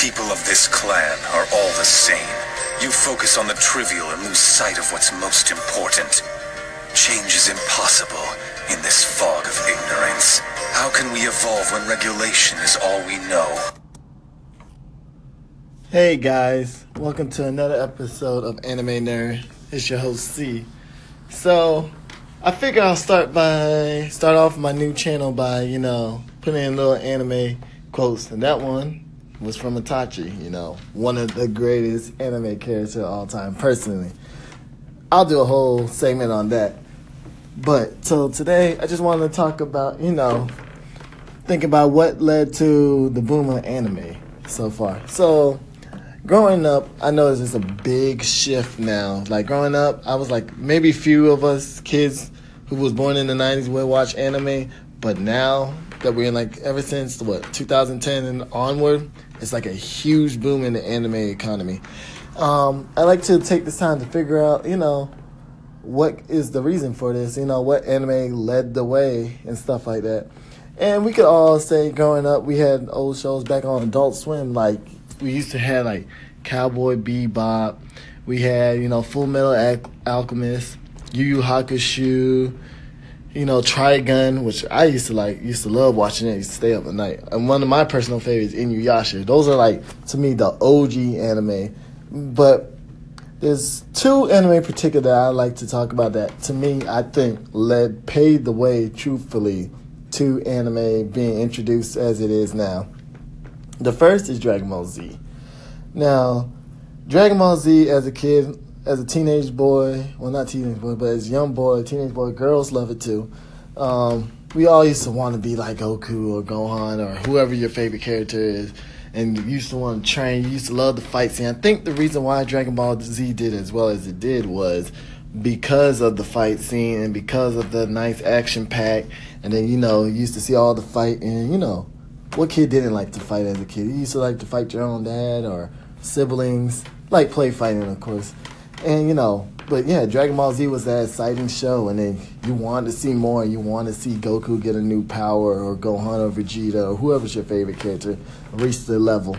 people of this clan are all the same. You focus on the trivial and lose sight of what's most important. Change is impossible in this fog of ignorance. How can we evolve when regulation is all we know? Hey guys, welcome to another episode of Anime Nerd. It's your host C. So, I figure I'll start by start off my new channel by you know putting in little anime quotes, and that one was from Itachi. You know, one of the greatest anime characters of all time. Personally, I'll do a whole segment on that. But so today, I just wanted to talk about you know think about what led to the boom of anime so far. So growing up, I know it's just a big shift now. Like growing up, I was like maybe few of us kids who was born in the '90s would watch anime, but now that we're in like ever since what 2010 and onward, it's like a huge boom in the anime economy. Um, I like to take this time to figure out, you know, what is the reason for this? You know, what anime led the way and stuff like that. And we could all say growing up, we had old shows back on Adult Swim, like we used to have like Cowboy Bebop. We had you know Full Metal Alchemist, Yu Yu Hakusho. You know Trigun, which I used to like, used to love watching it. Used to stay up at night. And one of my personal favorites, Inuyasha. Those are like to me the OG anime. But there's two anime in particular that I like to talk about that to me I think led paved the way truthfully to anime being introduced as it is now. The first is Dragon Ball Z. Now, Dragon Ball Z as a kid, as a teenage boy, well, not teenage boy, but as a young boy, teenage boy, girls love it too. Um, we all used to want to be like Goku or Gohan or whoever your favorite character is. And you used to want to train. You used to love the fight scene. I think the reason why Dragon Ball Z did as well as it did was because of the fight scene and because of the nice action pack. And then, you know, you used to see all the fight and, you know, what kid didn't like to fight as a kid? You used to like to fight your own dad or siblings, like play fighting, of course. And you know, but yeah, Dragon Ball Z was that exciting show, and then you wanted to see more. You want to see Goku get a new power, or Gohan or Vegeta, or whoever's your favorite character, reach the level.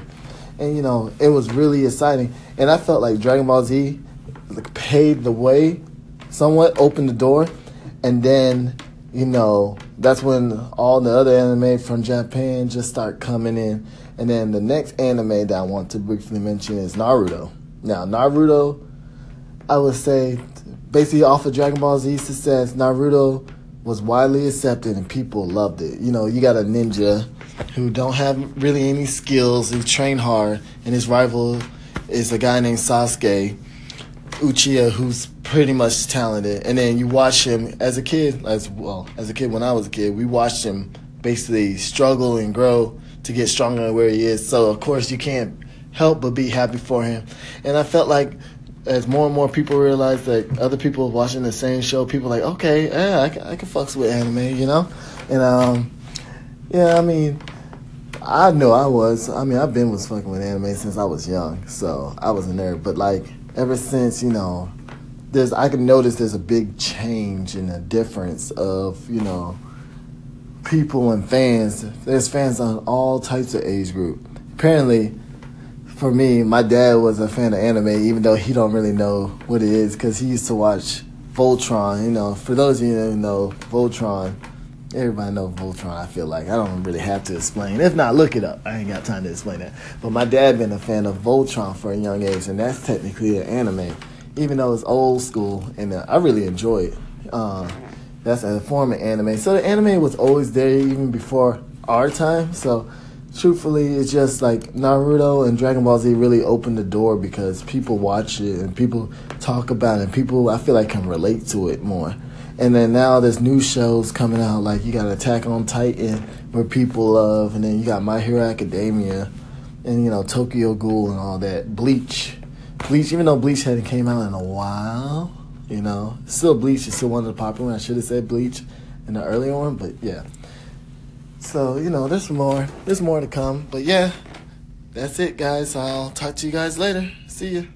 And you know, it was really exciting. And I felt like Dragon Ball Z like, paved the way, somewhat opened the door, and then you know, that's when all the other anime from Japan just start coming in. And then the next anime that I want to briefly mention is Naruto. Now, Naruto, I would say, basically off of Dragon Ball Z success, Naruto was widely accepted and people loved it. You know, you got a ninja who don't have really any skills, who train hard, and his rival is a guy named Sasuke Uchiha, who's pretty much talented, and then you watch him as a kid, as well as a kid when I was a kid, we watched him basically struggle and grow to get stronger where he is. So of course you can't help but be happy for him. And I felt like as more and more people realize that other people watching the same show, people like, okay, yeah, I can, I can fucks with anime, you know? And um, yeah, I mean, I know I was. I mean, I've been was fucking with anime since I was young, so I was a nerd. But like, ever since you know, there's I can notice there's a big change in the difference of you know people and fans. There's fans on all types of age group. Apparently, for me, my dad was a fan of anime, even though he don't really know what it is because he used to watch Voltron. You know, for those of you who know Voltron, everybody know Voltron. I feel like I don't really have to explain. If not, look it up. I ain't got time to explain that. But my dad been a fan of Voltron for a young age, and that's technically an anime, even though it's old school, and uh, I really enjoy it. Uh, that's a form of anime. So the anime was always there even before our time. So truthfully, it's just like Naruto and Dragon Ball Z really opened the door because people watch it and people talk about it. And people, I feel like, can relate to it more. And then now there's new shows coming out, like you got Attack on Titan, where people love, and then you got My Hero Academia, and you know Tokyo Ghoul and all that. Bleach, Bleach, even though Bleach hadn't came out in a while, you know, still Bleach is still one of the popular. Ones. I should have said Bleach in the earlier one, but yeah. So you know, there's more. There's more to come, but yeah, that's it, guys. I'll talk to you guys later. See you.